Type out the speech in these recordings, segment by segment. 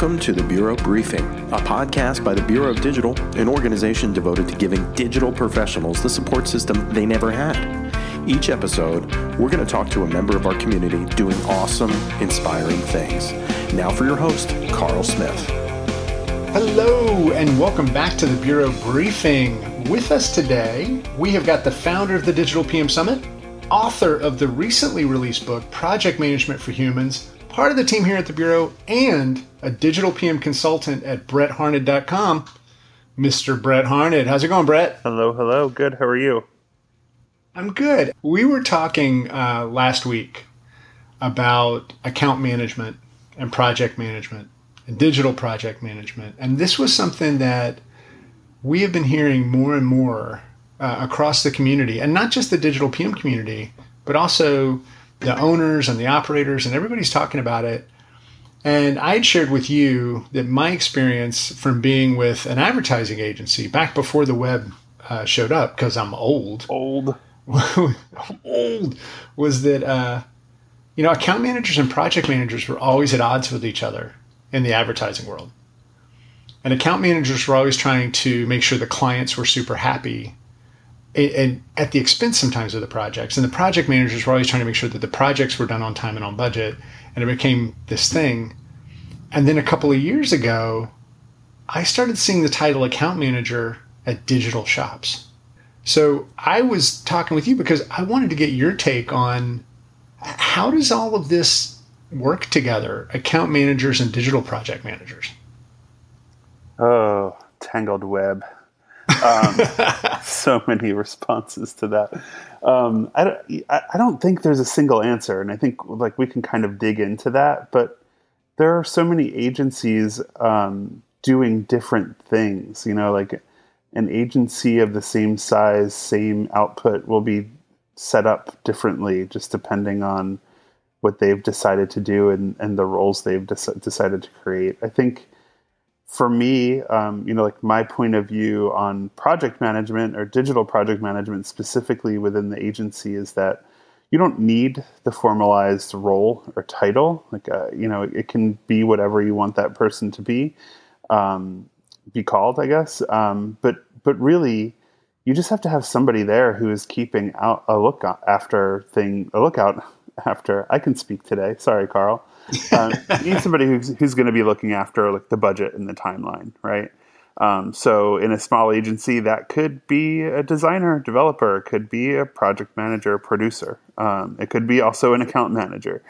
Welcome to the Bureau Briefing, a podcast by the Bureau of Digital, an organization devoted to giving digital professionals the support system they never had. Each episode, we're going to talk to a member of our community doing awesome, inspiring things. Now for your host, Carl Smith. Hello, and welcome back to the Bureau Briefing. With us today, we have got the founder of the Digital PM Summit, author of the recently released book, Project Management for Humans, part of the team here at the Bureau, and a digital PM consultant at BrettHarned.com, Mr. Brett Harned. How's it going, Brett? Hello, hello. Good. How are you? I'm good. We were talking uh, last week about account management and project management and digital project management. And this was something that we have been hearing more and more uh, across the community, and not just the digital PM community, but also the owners and the operators, and everybody's talking about it. And I had shared with you that my experience from being with an advertising agency back before the web uh, showed up, because I'm old. Old. old was that uh, you know account managers and project managers were always at odds with each other in the advertising world and account managers were always trying to make sure the clients were super happy and at the expense sometimes of the projects. And the project managers were always trying to make sure that the projects were done on time and on budget. And it became this thing. And then a couple of years ago, I started seeing the title account manager at digital shops. So I was talking with you because I wanted to get your take on how does all of this work together, account managers and digital project managers? Oh, tangled web. Um, so many responses to that. Um, I, don't, I don't think there's a single answer, and I think like we can kind of dig into that. But there are so many agencies um, doing different things. You know, like an agency of the same size, same output will be set up differently just depending on what they've decided to do and, and the roles they've de- decided to create. I think for me, um, you know, like my point of view on project management or digital project management specifically within the agency is that you don't need the formalized role or title. Like, uh, you know, it can be whatever you want that person to be, um, be called, I guess. Um, but but really, you just have to have somebody there who is keeping out a look after thing a lookout after. I can speak today. Sorry, Carl um, you need somebody who's, who's going to be looking after like the budget and the timeline, right? Um, so in a small agency, that could be a designer, developer, could be a project manager, producer. Um, it could be also an account manager.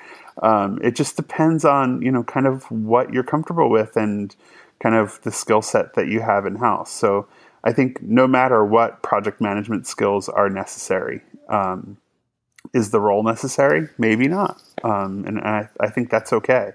Um, it just depends on you know kind of what you're comfortable with and kind of the skill set that you have in house. So I think no matter what project management skills are necessary, um, is the role necessary? Maybe not. Um, and I, I, think that's okay.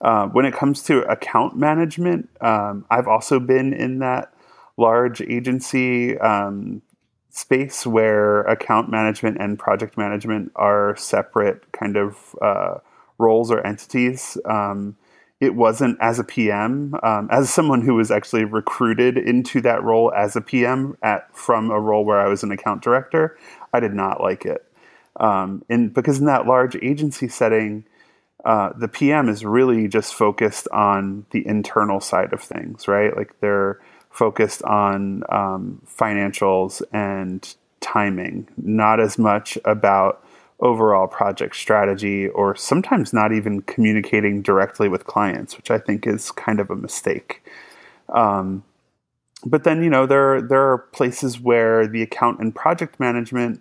Uh, when it comes to account management, um, I've also been in that large agency um, space where account management and project management are separate kind of uh, roles or entities. Um, it wasn't as a PM, um, as someone who was actually recruited into that role as a PM at from a role where I was an account director. I did not like it. Um, and because in that large agency setting, uh, the PM is really just focused on the internal side of things, right? Like they're focused on um, financials and timing, not as much about overall project strategy or sometimes not even communicating directly with clients, which I think is kind of a mistake. Um, but then, you know, there, there are places where the account and project management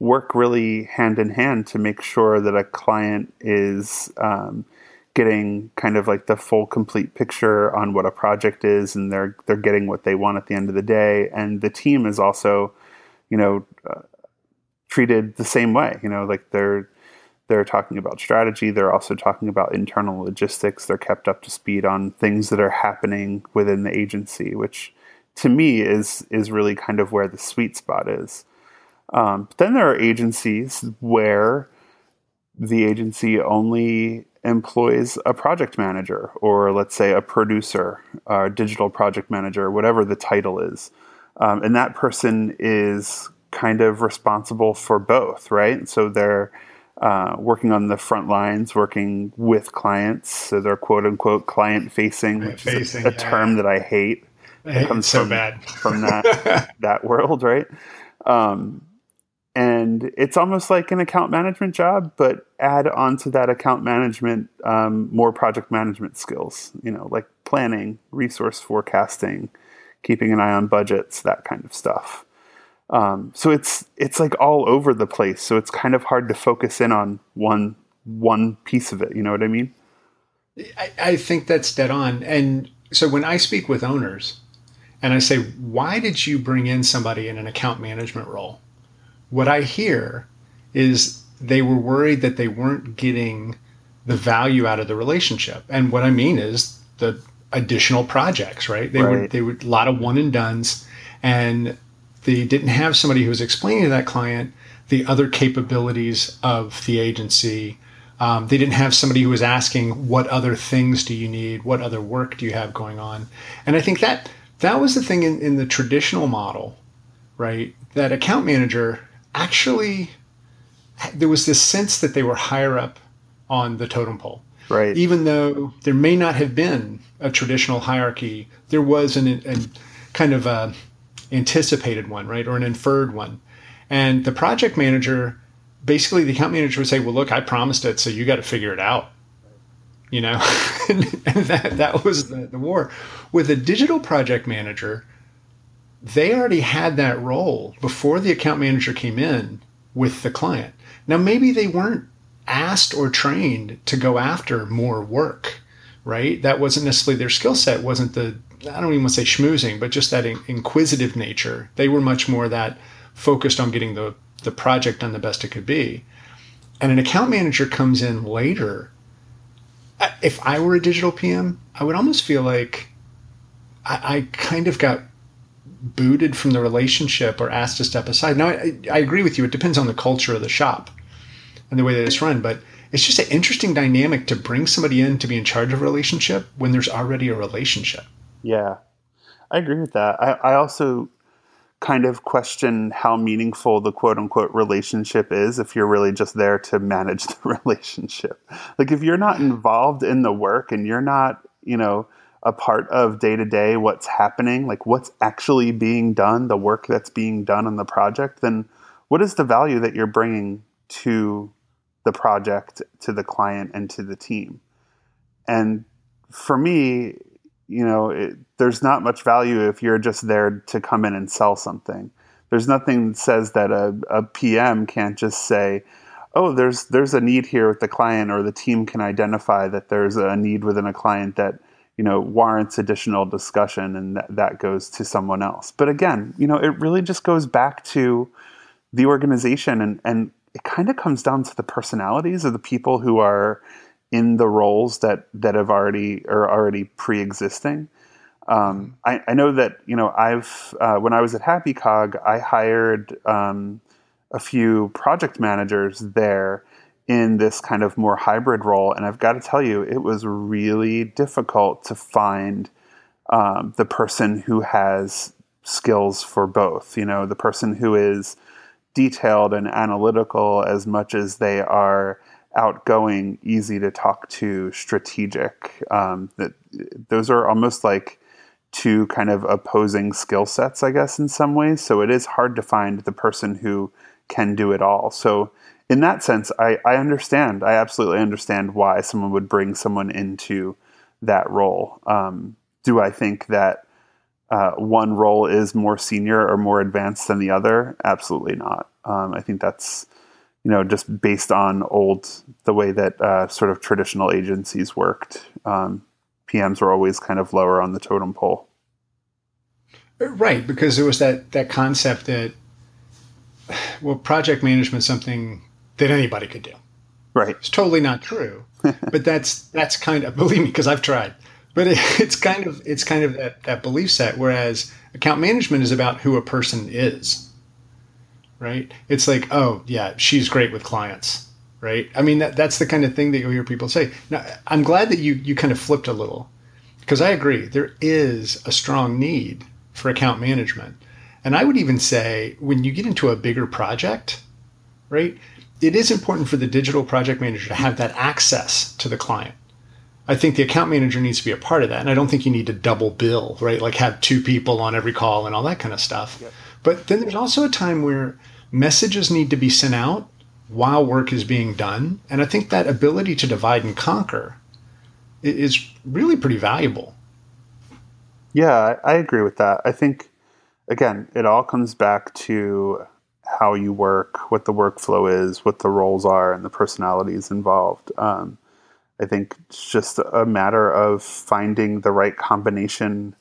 work really hand in hand to make sure that a client is um, getting kind of like the full complete picture on what a project is and they're they're getting what they want at the end of the day. And the team is also you know uh, treated the same way you know like they're they're talking about strategy. They're also talking about internal logistics. They're kept up to speed on things that are happening within the agency which to me is is really kind of where the sweet spot is um, but then there are agencies where the agency only employs a project manager or let's say a producer or digital project manager whatever the title is um, and that person is kind of responsible for both right so they're uh, working on the front lines, working with clients. So they're quote unquote client facing, which is a, a term that I hate. It comes so from, bad from that that world, right? Um, and it's almost like an account management job, but add onto that account management um, more project management skills. You know, like planning, resource forecasting, keeping an eye on budgets, that kind of stuff. Um, so it's it's like all over the place. So it's kind of hard to focus in on one one piece of it. You know what I mean? I, I think that's dead on. And so when I speak with owners, and I say, "Why did you bring in somebody in an account management role?" What I hear is they were worried that they weren't getting the value out of the relationship. And what I mean is the additional projects, right? They Right. were they were a lot of one and dones, and they didn't have somebody who was explaining to that client the other capabilities of the agency. Um, they didn't have somebody who was asking, "What other things do you need? What other work do you have going on?" And I think that that was the thing in, in the traditional model, right? That account manager actually there was this sense that they were higher up on the totem pole Right. even though there may not have been a traditional hierarchy, there was an, an kind of a anticipated one, right, or an inferred one. And the project manager, basically, the account manager would say, "Well, look, I promised it, so you got to figure it out." You know, and that that was the, the war. With a digital project manager, they already had that role before the account manager came in with the client. Now, maybe they weren't asked or trained to go after more work, right? That wasn't necessarily their skill set, wasn't the, I don't even want to say schmoozing, but just that in- inquisitive nature. They were much more that focused on getting the, the project done the best it could be. And an account manager comes in later. If I were a digital PM, I would almost feel like I, I kind of got booted from the relationship or asked to step aside. Now, I, I agree with you. It depends on the culture of the shop and the way that it's run, but it's just an interesting dynamic to bring somebody in to be in charge of a relationship when there's already a relationship. Yeah, I agree with that. I, I also kind of question how meaningful the quote unquote relationship is if you're really just there to manage the relationship. Like if you're not involved in the work and you're not, you know, a part of day to day what's happening, like what's actually being done, the work that's being done on the project, then what is the value that you're bringing to the project, to the client, and to the team? And for me, you know, it, there's not much value if you're just there to come in and sell something. There's nothing that says that a, a PM can't just say, "Oh, there's there's a need here with the client," or the team can identify that there's a need within a client that you know warrants additional discussion, and that, that goes to someone else. But again, you know, it really just goes back to the organization, and and it kind of comes down to the personalities of the people who are in the roles that that have already are already pre-existing. Um, I, I know that you know I've uh, when I was at Happy Cog, I hired um, a few project managers there in this kind of more hybrid role, and I've got to tell you, it was really difficult to find um, the person who has skills for both. You know, the person who is detailed and analytical as much as they are outgoing, easy to talk to, strategic. Um, that those are almost like two kind of opposing skill sets, I guess, in some ways. So it is hard to find the person who can do it all. So in that sense, I, I understand. I absolutely understand why someone would bring someone into that role. Um, do I think that uh, one role is more senior or more advanced than the other? Absolutely not. Um, I think that's you know just based on old the way that uh, sort of traditional agencies worked. Um, PMs were always kind of lower on the totem pole. Right, because there was that that concept that well, project management something that anybody could do. Right. It's totally not true, but that's that's kind of believe me because I've tried. But it, it's kind of it's kind of that that belief set. Whereas account management is about who a person is. Right. It's like oh yeah, she's great with clients. Right. I mean that that's the kind of thing that you'll hear people say. Now I'm glad that you you kind of flipped a little because I agree there is a strong need for account management. And I would even say when you get into a bigger project, right? It is important for the digital project manager to have that access to the client. I think the account manager needs to be a part of that. And I don't think you need to double bill, right? Like have two people on every call and all that kind of stuff. Yep. But then there's also a time where messages need to be sent out while work is being done. And I think that ability to divide and conquer is really pretty valuable. Yeah, I agree with that. I think, again, it all comes back to how you work, what the workflow is, what the roles are, and the personalities involved. Um, I think it's just a matter of finding the right combination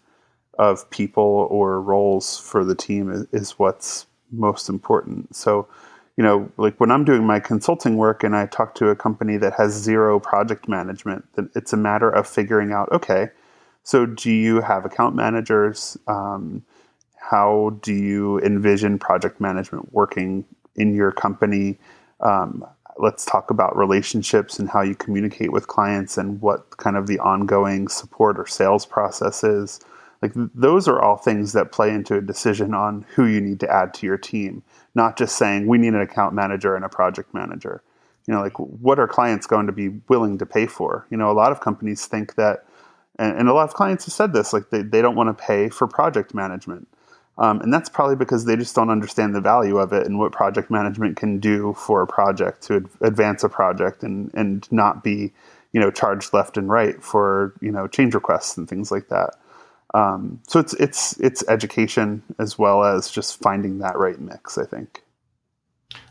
of people or roles for the team is, is what's most important. So, you know, like when I'm doing my consulting work and I talk to a company that has zero project management, then it's a matter of figuring out, okay, so do you have account managers? Um, how do you envision project management working in your company? Um, let's talk about relationships and how you communicate with clients and what kind of the ongoing support or sales process is. Like those are all things that play into a decision on who you need to add to your team, not just saying we need an account manager and a project manager. You know, like what are clients going to be willing to pay for? You know, a lot of companies think that, and, and a lot of clients have said this, like they, they don't want to pay for project management. Um, and that's probably because they just don't understand the value of it and what project management can do for a project to ad- advance a project and, and not be, you know, charged left and right for, you know, change requests and things like that. Um, so it's, it's, it's education as well as just finding that right mix, I think.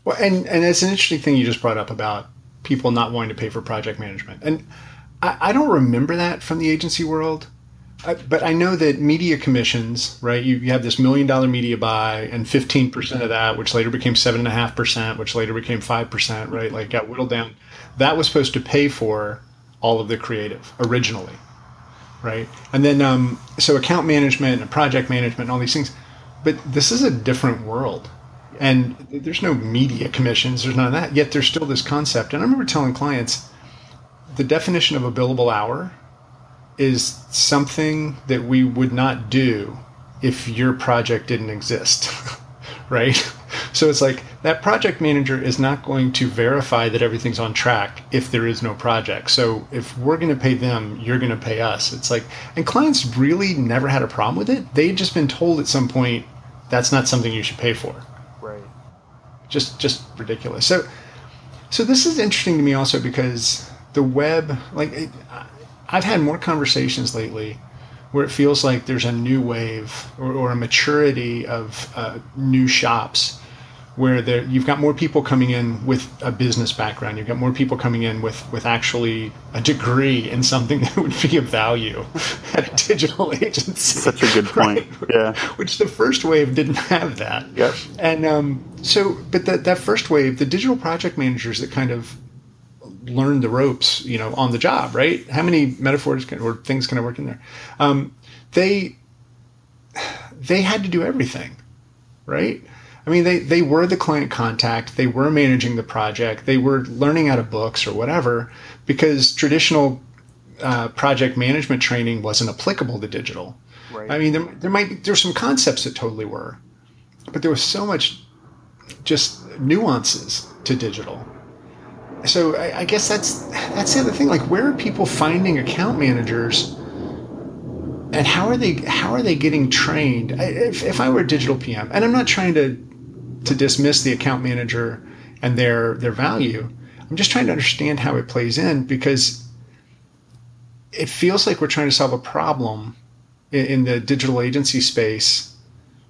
Well, and, and it's an interesting thing you just brought up about people not wanting to pay for project management. And I, I don't remember that from the agency world but I know that media commissions, right? You, you have this million dollar media buy, and fifteen percent of that, which later became seven and a half percent, which later became five percent, right? Like got whittled down. That was supposed to pay for all of the creative originally, right? And then um, so account management and project management and all these things. But this is a different world, and there's no media commissions. There's none of that. Yet there's still this concept. And I remember telling clients the definition of a billable hour is something that we would not do if your project didn't exist, right? So it's like that project manager is not going to verify that everything's on track if there is no project. So if we're going to pay them, you're going to pay us. It's like, and clients really never had a problem with it. They'd just been told at some point that's not something you should pay for. Right. Just, just ridiculous. So, so this is interesting to me also because the web, like, I've had more conversations lately where it feels like there's a new wave or, or a maturity of uh, new shops where there, you've got more people coming in with a business background. You've got more people coming in with, with actually a degree in something that would be of value at a digital agency. Such a good point. Right? Yeah. Which the first wave didn't have that. Yep. And um, so, but that, that first wave, the digital project managers that kind of learn the ropes, you know, on the job, right? How many metaphors can, or things can I work in there? Um, they they had to do everything, right? I mean, they they were the client contact, they were managing the project, they were learning out of books or whatever, because traditional uh, project management training wasn't applicable to digital. Right. I mean, there, there might be, there's some concepts that totally were, but there was so much just nuances to digital so I, I, guess that's that's the other thing. Like, where are people finding account managers, and how are they how are they getting trained? If, if I were a digital PM, and I'm not trying to to dismiss the account manager and their their value, I'm just trying to understand how it plays in because it feels like we're trying to solve a problem in, in the digital agency space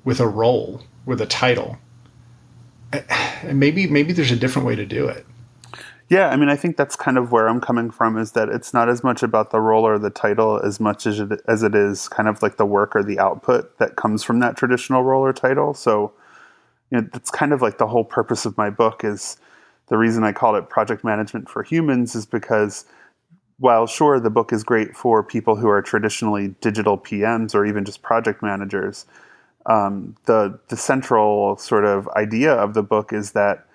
with a role with a title. And maybe maybe there's a different way to do it. Yeah, I mean, I think that's kind of where I'm coming from is that it's not as much about the role or the title as much as it, as it is kind of like the work or the output that comes from that traditional role or title. So, you know, that's kind of like the whole purpose of my book is the reason I called it Project Management for Humans is because while sure the book is great for people who are traditionally digital PMs or even just project managers, um, the the central sort of idea of the book is that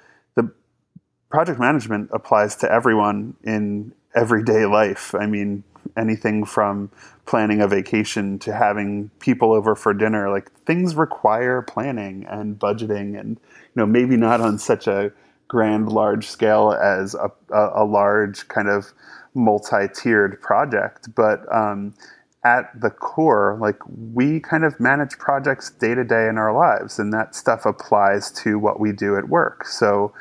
project management applies to everyone in everyday life. I mean, anything from planning a vacation to having people over for dinner, like things require planning and budgeting and, you know, maybe not on such a grand, large scale as a, a, a large kind of multi-tiered project, but um, at the core, like we kind of manage projects day to day in our lives, and that stuff applies to what we do at work. So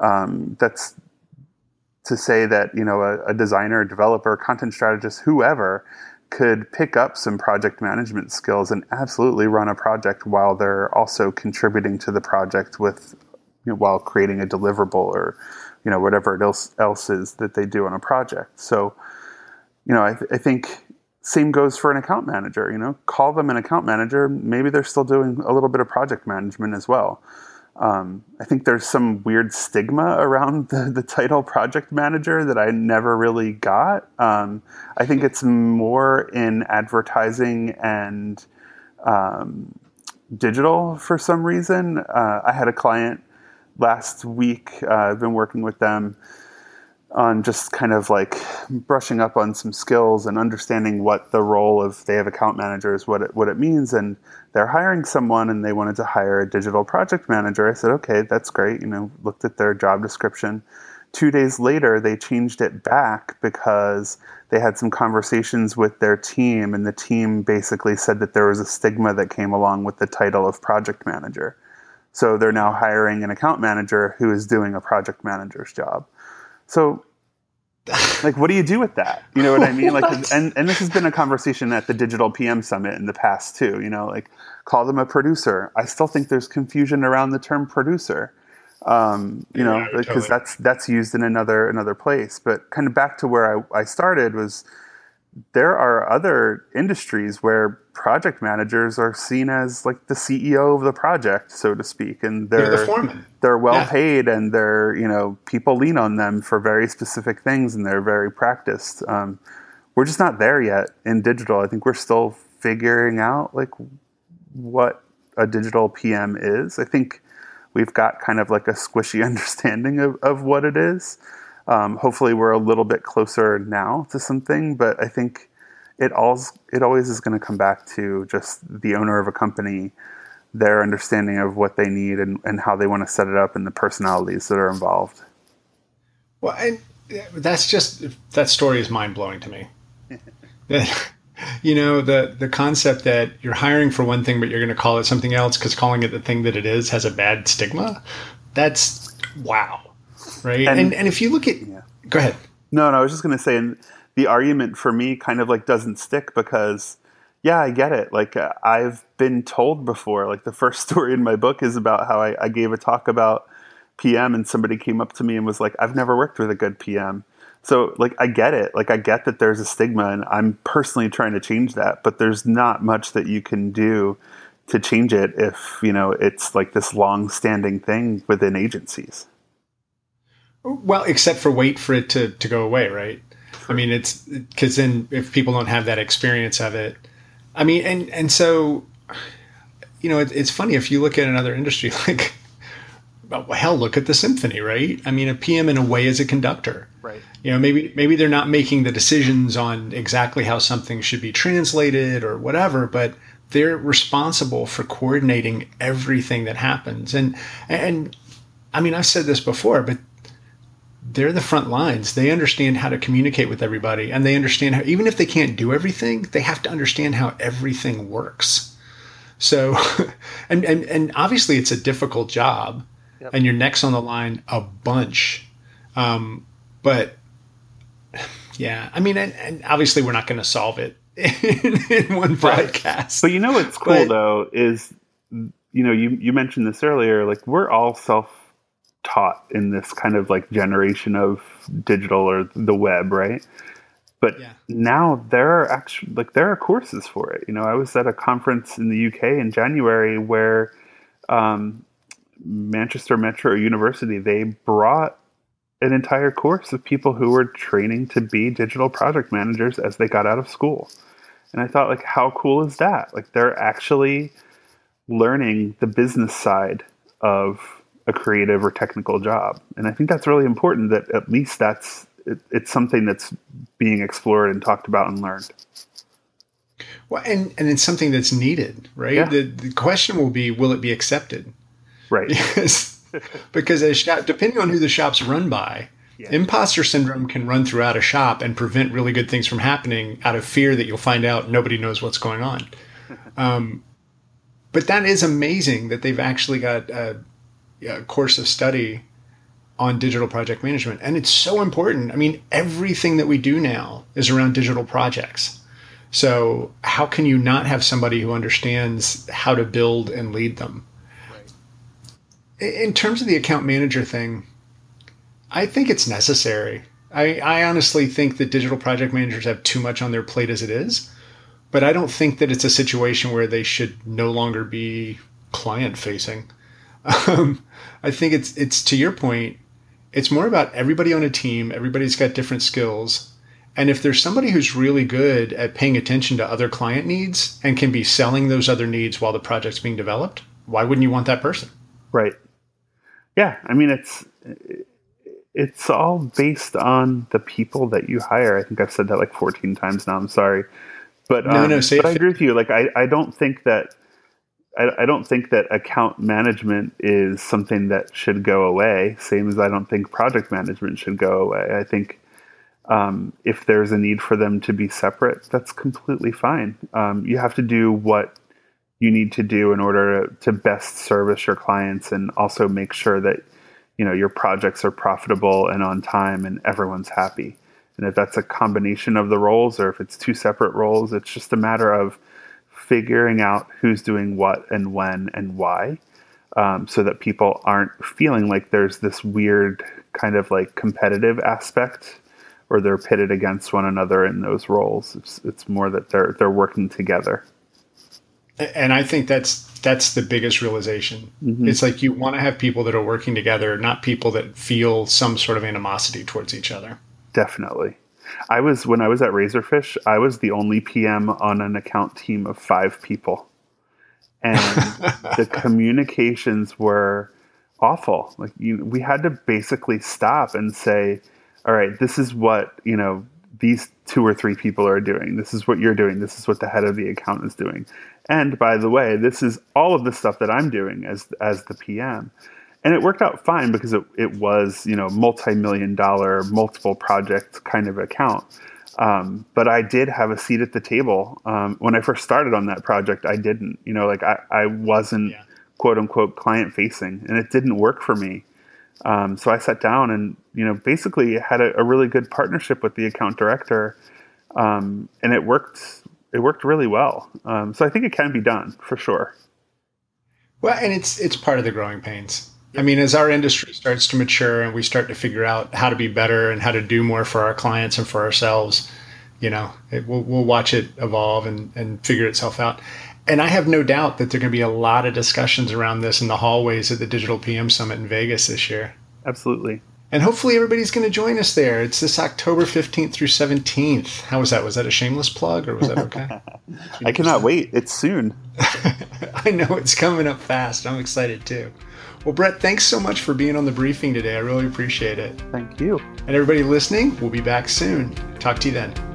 um, that's to say that you know a, a designer, developer, content strategist, whoever could pick up some project management skills and absolutely run a project while they're also contributing to the project with you know, while creating a deliverable or you know whatever else else is that they do on a project. So you know I, th- I think same goes for an account manager. You know, call them an account manager. Maybe they're still doing a little bit of project management as well. Um, I think there's some weird stigma around the, the title project manager that I never really got. Um, I think it's more in advertising and um, digital for some reason. Uh, I had a client last week, uh, I've been working with them on just kind of like brushing up on some skills and understanding what the role of they have account managers what it, what it means. And they're hiring someone and they wanted to hire a digital project manager. I said okay that's great. You know looked at their job description. Two days later they changed it back because they had some conversations with their team and the team basically said that there was a stigma that came along with the title of project manager. So they're now hiring an account manager who is doing a project manager's job so, like, what do you do with that? You know what I mean? Like, and, and this has been a conversation at the Digital PM Summit in the past too. You know, like, call them a producer. I still think there's confusion around the term producer. Um, you yeah, know, because totally. that's that's used in another another place. But kind of back to where I, I started was there are other industries where project managers are seen as like the CEO of the project, so to speak, and they're they're, the they're well yeah. paid and they're you know people lean on them for very specific things and they're very practiced. Um, we're just not there yet in digital. I think we're still figuring out like what a digital PM is. I think we've got kind of like a squishy understanding of, of what it is. Um, hopefully, we're a little bit closer now to something, but I think it all it always is going to come back to just the owner of a company, their understanding of what they need and, and how they want to set it up, and the personalities that are involved. Well, and that's just that story is mind blowing to me. you know the the concept that you're hiring for one thing, but you're going to call it something else because calling it the thing that it is has a bad stigma. That's wow right? And and, and if you look at, yeah. go ahead. No, no, I was just going to say, and the argument for me kind of like doesn't stick because, yeah, I get it. Like uh, I've been told before. Like the first story in my book is about how I, I gave a talk about PM, and somebody came up to me and was like, "I've never worked with a good PM." So like I get it. Like I get that there's a stigma and I'm personally trying to change that, but there's not much that you can do to change it if, you know, it's like this long-standing thing within agencies. Well, except for wait for it to, to go away, right? I mean, it's because then if people don't have that experience of it, I mean, and and so, you know, it, it's funny if you look at another industry like, well, hell, look at the symphony, right? I mean, a PM in a way is a conductor, right? You know, maybe maybe they're not making the decisions on exactly how something should be translated or whatever, but they're responsible for coordinating everything that happens. And and I mean, I've said this before, but they're the front lines. They understand how to communicate with everybody and they understand how, even if they can't do everything, they have to understand how everything works. So, and, and, and obviously it's a difficult job yep. and your neck's on the line a bunch. Um, but yeah, I mean, and, and obviously we're not going to solve it in, in one broadcast. But you know what's cool but, though is, you know, you, you mentioned this earlier, like we're all self taught in this kind of like generation of digital or the web, right? But yeah. now there are actually like there are courses for it. You know, I was at a conference in the UK in January where um, Manchester Metro University they brought an entire course of people who were training to be digital project managers as they got out of school. And I thought like how cool is that? Like they're actually learning the business side of a creative or technical job. And I think that's really important that at least that's it, it's something that's being explored and talked about and learned. Well, and, and it's something that's needed, right? Yeah. The, the question will be, will it be accepted? Right. Because because a shop, depending on who the shop's run by, yeah. imposter syndrome can run throughout a shop and prevent really good things from happening out of fear that you'll find out nobody knows what's going on. Um, but that is amazing that they've actually got a, a course of study on digital project management. And it's so important. I mean, everything that we do now is around digital projects. So, how can you not have somebody who understands how to build and lead them? Right. In terms of the account manager thing, I think it's necessary. I, I honestly think that digital project managers have too much on their plate as it is, but I don't think that it's a situation where they should no longer be client facing. Um, I think it's it's to your point. It's more about everybody on a team. Everybody's got different skills and if there's somebody who's really good at paying attention to other client needs and can be selling those other needs while the project's being developed, why wouldn't you want that person? Right. Yeah, I mean it's it's all based on the people that you hire. I think I've said that like 14 times now. I'm sorry. But no, um, no, but I agree with you. Like I, I don't think that I, I don't think that account management is something that should go away. Same as I don't think project management should go away. I think um, if there's a need for them to be separate, that's completely fine. Um, you have to do what you need to do in order to best service your clients and also make sure that you know your projects are profitable and on time and everyone's happy. And if that's a combination of the roles or if it's two separate roles, it's just a matter of figuring out who's doing what and when and why. Um, so that people aren't feeling like there's this weird kind of like competitive aspect or they're pitted against one another in those roles. It's it's more that they're they're working together. And I think that's that's the biggest realization. Mm-hmm. It's like you want to have people that are working together, not people that feel some sort of animosity towards each other. Definitely. I was when I was at Razorfish, I was the only PM on an account team of 5 people. And the communications were awful. Like you, we had to basically stop and say, all right, this is what, you know, these two or three people are doing. This is what you're doing. This is what the head of the account is doing. And by the way, this is all of the stuff that I'm doing as as the PM. And it worked out fine because it, it was, you know, multi-million dollar, multiple project kind of account. Um, but I did have a seat at the table. Um, when I first started on that project, I didn't, you know, like I, I wasn't yeah. quote unquote client facing and it didn't work for me. Um, so I sat down and you know basically had a, a really good partnership with the account director, um, and it worked. It worked really well. Um, so I think it can be done for sure. Well, and it's it's part of the growing pains. I mean, as our industry starts to mature and we start to figure out how to be better and how to do more for our clients and for ourselves, you know, it, we'll, we'll watch it evolve and, and figure itself out and I have no doubt that there are going to be a lot of discussions around this in the hallways at the Digital PM Summit in Vegas this year. Absolutely. And hopefully everybody's going to join us there. It's this October 15th through 17th. How was that? Was that a shameless plug or was that okay? I cannot wait. It's soon. I know it's coming up fast. I'm excited too. Well, Brett, thanks so much for being on the briefing today. I really appreciate it. Thank you. And everybody listening, we'll be back soon. Talk to you then.